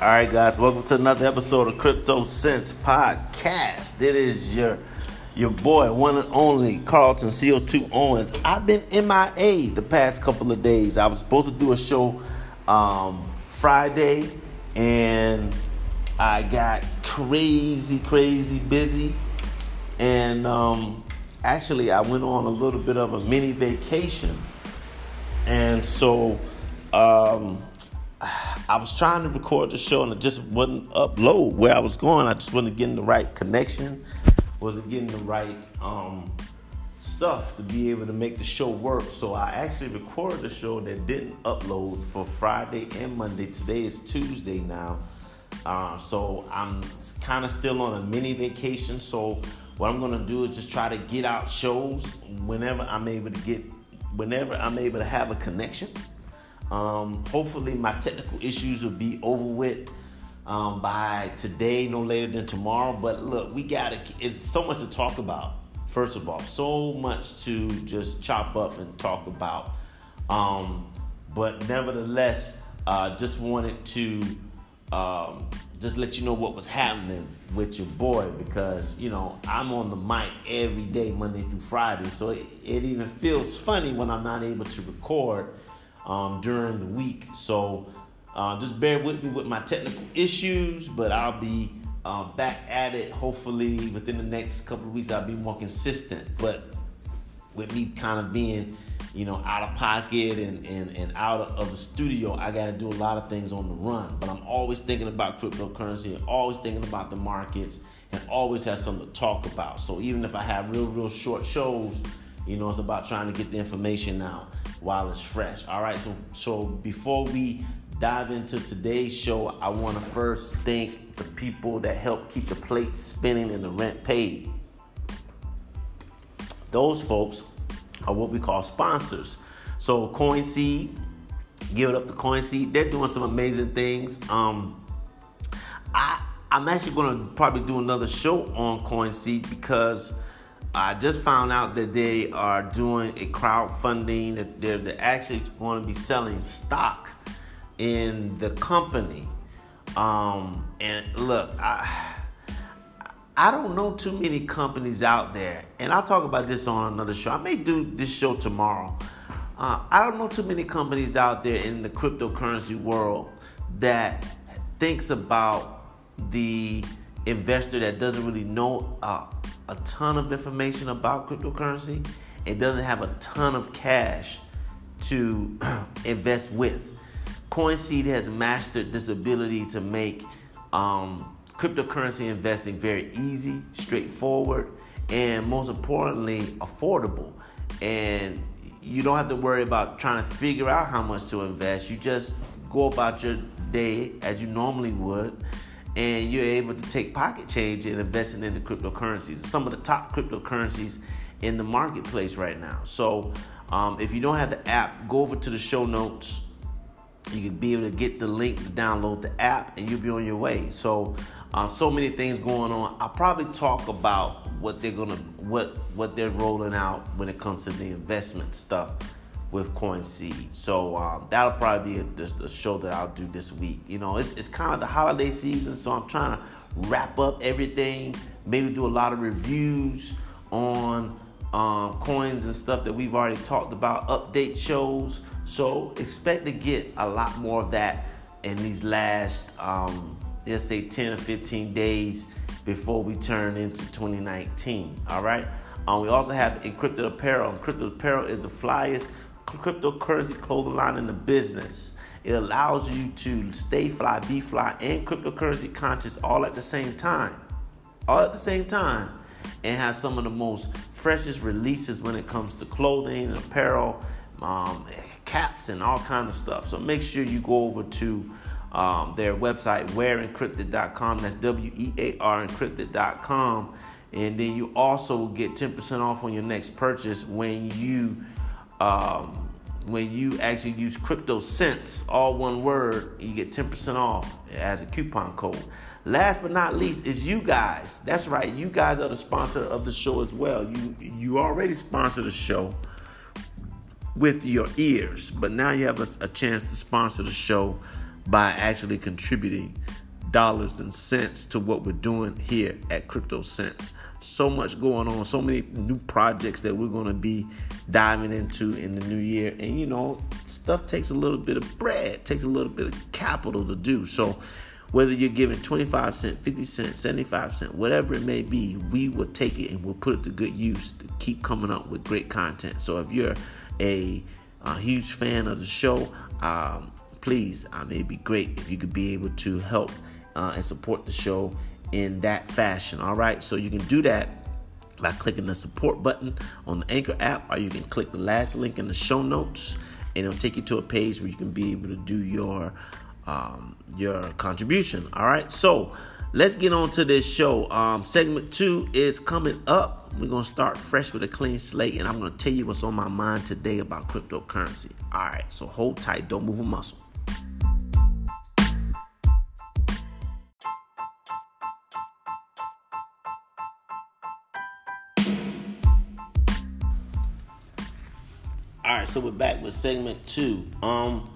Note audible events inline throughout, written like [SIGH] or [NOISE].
All right, guys, welcome to another episode of Crypto Sense Podcast. It is your your boy, one and only Carlton CO2 Owens. I've been MIA the past couple of days. I was supposed to do a show um, Friday, and I got crazy, crazy busy. And um, actually, I went on a little bit of a mini vacation. And so, um, I was trying to record the show and it just wouldn't upload where I was going. I just wasn't getting the right connection, wasn't getting the right um, stuff to be able to make the show work. So I actually recorded the show that didn't upload for Friday and Monday. Today is Tuesday now. Uh, so I'm kind of still on a mini vacation. So what I'm gonna do is just try to get out shows whenever I'm able to get, whenever I'm able to have a connection. Um, hopefully, my technical issues will be over with um, by today, no later than tomorrow. But look, we got to, it's so much to talk about. First of all, so much to just chop up and talk about. Um, but nevertheless, uh, just wanted to um, just let you know what was happening with your boy because you know I'm on the mic every day, Monday through Friday. So it, it even feels funny when I'm not able to record um, during the week. So uh, just bear with me with my technical issues, but I'll be uh, back at it hopefully within the next couple of weeks. I'll be more consistent. But with me kind of being, you know, out of pocket and, and, and out of the studio, I got to do a lot of things on the run. But I'm always thinking about cryptocurrency, and always thinking about the markets, and always have something to talk about. So even if I have real, real short shows, you know, it's about trying to get the information out while it's fresh. All right, so so before we dive into today's show, I want to first thank the people that help keep the plates spinning and the rent paid. Those folks are what we call sponsors. So CoinSeed, give it up to CoinSeed. They're doing some amazing things. Um, I I'm actually going to probably do another show on CoinSeed because I just found out that they are doing a crowdfunding, that they're, they're actually going to be selling stock in the company. Um, and look, I, I don't know too many companies out there, and I'll talk about this on another show. I may do this show tomorrow. Uh, I don't know too many companies out there in the cryptocurrency world that thinks about the investor that doesn't really know uh, a ton of information about cryptocurrency and doesn't have a ton of cash to [CLEARS THROAT] invest with. CoinSeed has mastered this ability to make um, cryptocurrency investing very easy, straightforward, and most importantly, affordable. And you don't have to worry about trying to figure out how much to invest. You just go about your day as you normally would and you're able to take pocket change and invest it into cryptocurrencies. Some of the top cryptocurrencies in the marketplace right now. So um, if you don't have the app, go over to the show notes. You can be able to get the link to download the app, and you'll be on your way. So, uh, so many things going on. I'll probably talk about what they're gonna, what what they're rolling out when it comes to the investment stuff with CoinSeed. So um, that'll probably be a, a, show that I'll do this week. You know, it's, it's kind of the holiday season, so I'm trying to wrap up everything, maybe do a lot of reviews on um, coins and stuff that we've already talked about, update shows. So expect to get a lot more of that in these last, um, let's say, 10 or 15 days before we turn into 2019. All right. Um, we also have encrypted apparel. Encrypted apparel is the flyest cryptocurrency clothing line in the business. It allows you to stay fly, be fly, and cryptocurrency conscious all at the same time. All at the same time. And have some of the most freshest releases when it comes to clothing and apparel, um, caps, and all kind of stuff. So make sure you go over to um, their website, wearencrypted.com. That's W E A R encrypted.com. And then you also get 10% off on your next purchase when you um, when you actually use crypto sense all one word you get 10% off as a coupon code. Last but not least is you guys. That's right you guys are the sponsor of the show as well. You you already sponsor the show with your ears but now you have a, a chance to sponsor the show by actually contributing dollars and cents to what we're doing here at Crypto Sense. So much going on, so many new projects that we're going to be diving into in the new year. And you know, stuff takes a little bit of bread, takes a little bit of capital to do. So whether you're giving 25 cent, 50 cent, 75 cent, whatever it may be, we will take it and we'll put it to good use to keep coming up with great content. So if you're a, a huge fan of the show, um, please, um, it'd be great if you could be able to help uh, and support the show in that fashion. All right, so you can do that by clicking the support button on the Anchor app, or you can click the last link in the show notes, and it'll take you to a page where you can be able to do your um, your contribution. All right, so let's get on to this show. Um, segment two is coming up. We're gonna start fresh with a clean slate, and I'm gonna tell you what's on my mind today about cryptocurrency. All right, so hold tight, don't move a muscle. All right, so we're back with segment two. Um,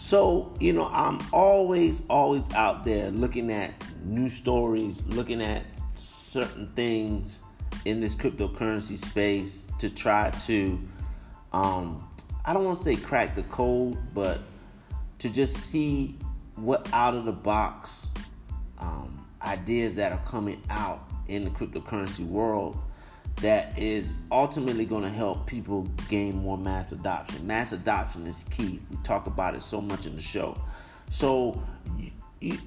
so you know, I'm always, always out there looking at new stories, looking at certain things in this cryptocurrency space to try to, um, I don't want to say crack the code, but to just see what out of the box um, ideas that are coming out in the cryptocurrency world that is ultimately going to help people gain more mass adoption. Mass adoption is key. We talk about it so much in the show. So, you, you,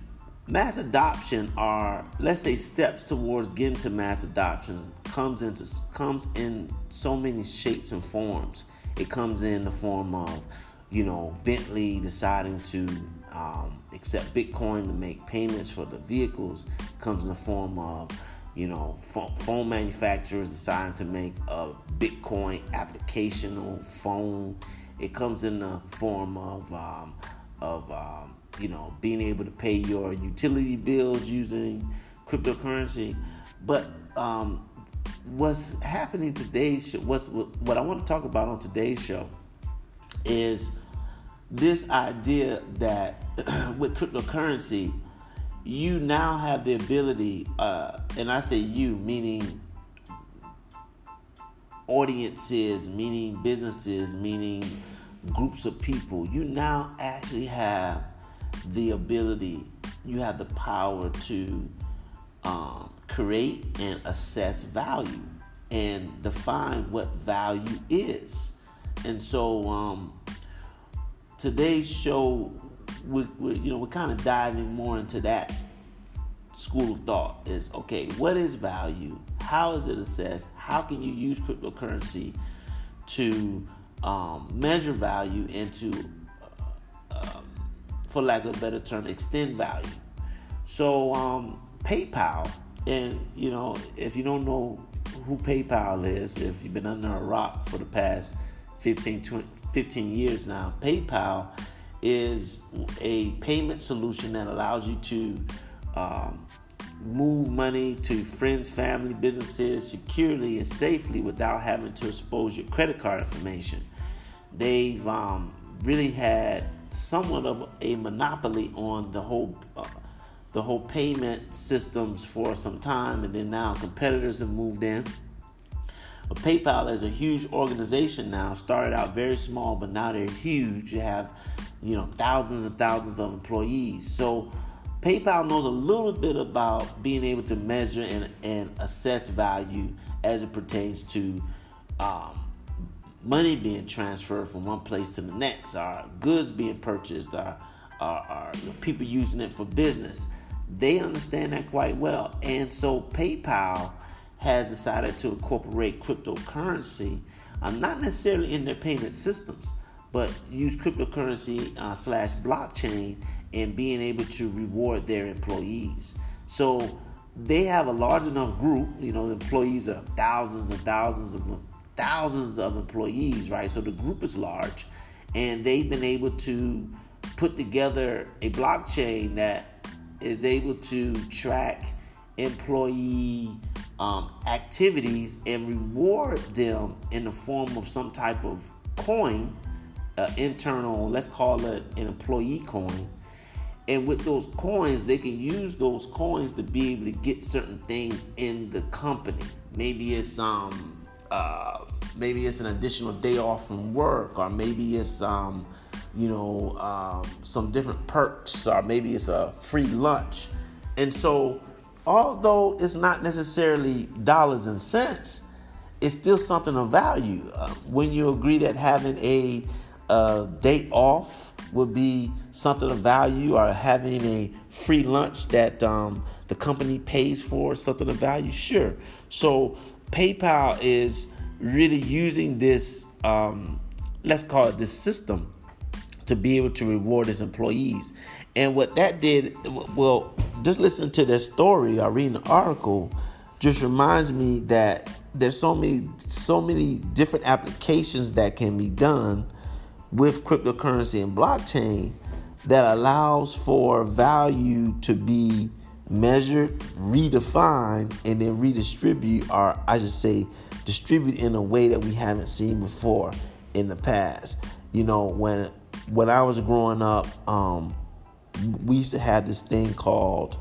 mass adoption are let's say steps towards getting to mass adoption comes into comes in so many shapes and forms. It comes in the form of, you know, Bentley deciding to um, accept Bitcoin to make payments for the vehicles. It comes in the form of you know, phone manufacturers deciding to make a Bitcoin applicational phone. It comes in the form of um, of um, you know being able to pay your utility bills using cryptocurrency. But um, what's happening today? What's what I want to talk about on today's show is this idea that [CLEARS THROAT] with cryptocurrency you now have the ability, uh, and I say you, meaning audiences, meaning businesses, meaning groups of people, you now actually have the ability, you have the power to um, create and assess value and define what value is. And so um, today's show we, we you know we're kind of diving more into that school of thought is okay what is value? How is it assessed? How can you use cryptocurrency to um, measure value and to uh, um, for lack of a better term extend value? So um, paypal and you know if you don't know who paypal is if you've been under a rock for the past 15 20, 15 years now paypal is a payment solution that allows you to um, move money to friends, family, businesses securely and safely without having to expose your credit card information. They've um, really had somewhat of a monopoly on the whole uh, the whole payment systems for some time, and then now competitors have moved in. But PayPal is a huge organization now. Started out very small, but now they're huge. You have you know, thousands and thousands of employees. So PayPal knows a little bit about being able to measure and, and assess value as it pertains to um, money being transferred from one place to the next, or goods being purchased, or, or, or you know, people using it for business. They understand that quite well. And so PayPal has decided to incorporate cryptocurrency, uh, not necessarily in their payment systems, but use cryptocurrency uh, slash blockchain and being able to reward their employees. So they have a large enough group. You know, employees are thousands and thousands of thousands of employees, right? So the group is large, and they've been able to put together a blockchain that is able to track employee um, activities and reward them in the form of some type of coin internal, let's call it an employee coin. And with those coins, they can use those coins to be able to get certain things in the company. Maybe it's um uh maybe it's an additional day off from work, or maybe it's um you know um, some different perks, or maybe it's a free lunch. And so, although it's not necessarily dollars and cents, it's still something of value. Uh, when you agree that having a, a day off would be something of value, or having a free lunch that um, the company pays for something of value, sure. So PayPal is really using this, um, let's call it this system, to be able to reward its employees. And what that did, well, just listen to their story or reading the article, just reminds me that there's so many, so many different applications that can be done with cryptocurrency and blockchain that allows for value to be measured, redefined, and then redistribute, or I should say, distribute in a way that we haven't seen before in the past. You know, when when I was growing up, um, we used to have this thing called,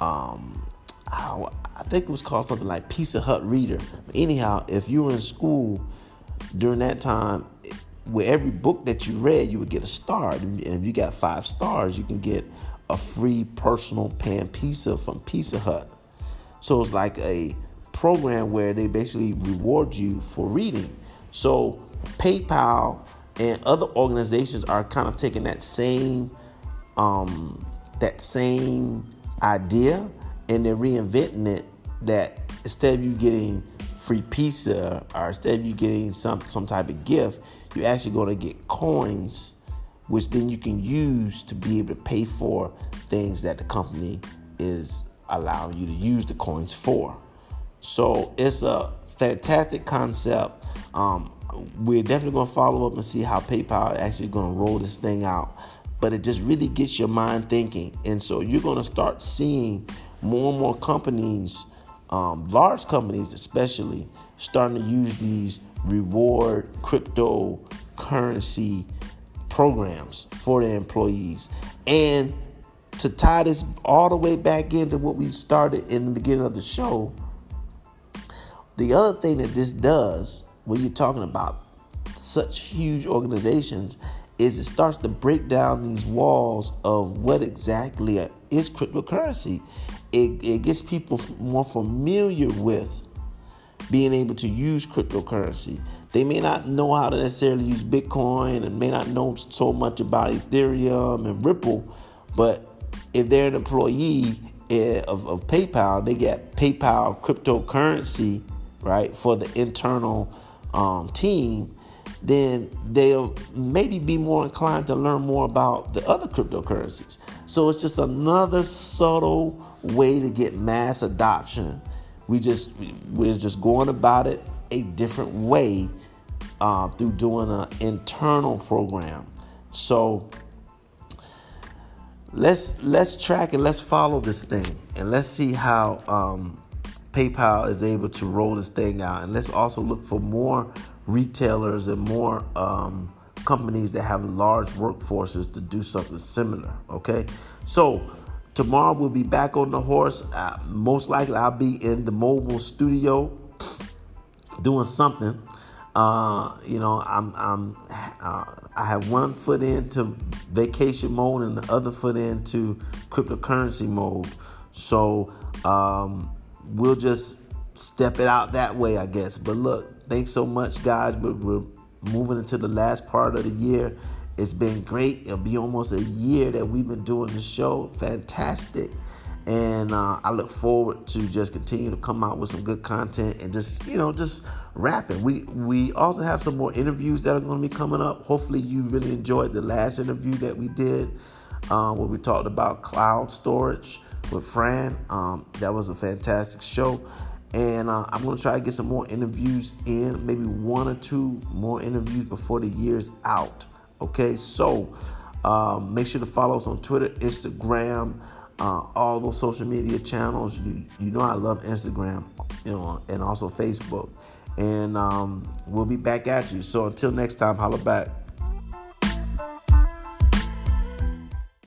um, I think it was called something like Pizza Hut Reader. But anyhow, if you were in school during that time, with every book that you read, you would get a star. And if you got five stars, you can get a free personal pan pizza from Pizza Hut. So it's like a program where they basically reward you for reading. So PayPal and other organizations are kind of taking that same um, that same idea and they're reinventing it that instead of you getting free pizza or instead of you getting some some type of gift, you're actually going to get coins which then you can use to be able to pay for things that the company is allowing you to use the coins for. So it's a fantastic concept. Um, we're definitely going to follow up and see how PayPal actually going to roll this thing out. But it just really gets your mind thinking. And so you're going to start seeing more and more companies, um, large companies especially, starting to use these reward cryptocurrency programs for their employees. And to tie this all the way back into what we started in the beginning of the show, the other thing that this does when you're talking about such huge organizations is it starts to break down these walls of what exactly is cryptocurrency. It, it gets people more familiar with being able to use cryptocurrency. They may not know how to necessarily use Bitcoin and may not know so much about Ethereum and Ripple, but if they're an employee eh, of, of PayPal, they get PayPal cryptocurrency, right, for the internal um, team, then they'll maybe be more inclined to learn more about the other cryptocurrencies. So it's just another subtle way to get mass adoption. We just we're just going about it a different way uh, through doing an internal program. So let's let's track and let's follow this thing and let's see how um, PayPal is able to roll this thing out. And let's also look for more retailers and more um, companies that have large workforces to do something similar. Okay, so tomorrow we'll be back on the horse. Uh, most likely, I'll be in the mobile studio doing something. Uh, you know, I'm, I'm uh, I have one foot into vacation mode and the other foot into cryptocurrency mode. So um, we'll just step it out that way, I guess. But look, thanks so much, guys. We're, we're moving into the last part of the year. It's been great. It'll be almost a year that we've been doing the show. Fantastic and uh, I look forward to just continue to come out with some good content and just you know just rapping. We we also have some more interviews that are going to be coming up. Hopefully, you really enjoyed the last interview that we did, um, where we talked about cloud storage with Fran. Um, that was a fantastic show. And uh, I'm going to try to get some more interviews in, maybe one or two more interviews before the year's out. Okay, so um, make sure to follow us on Twitter, Instagram, uh, all those social media channels. You, you know I love Instagram, you know, and also Facebook. And um, we'll be back at you. So until next time, holla back.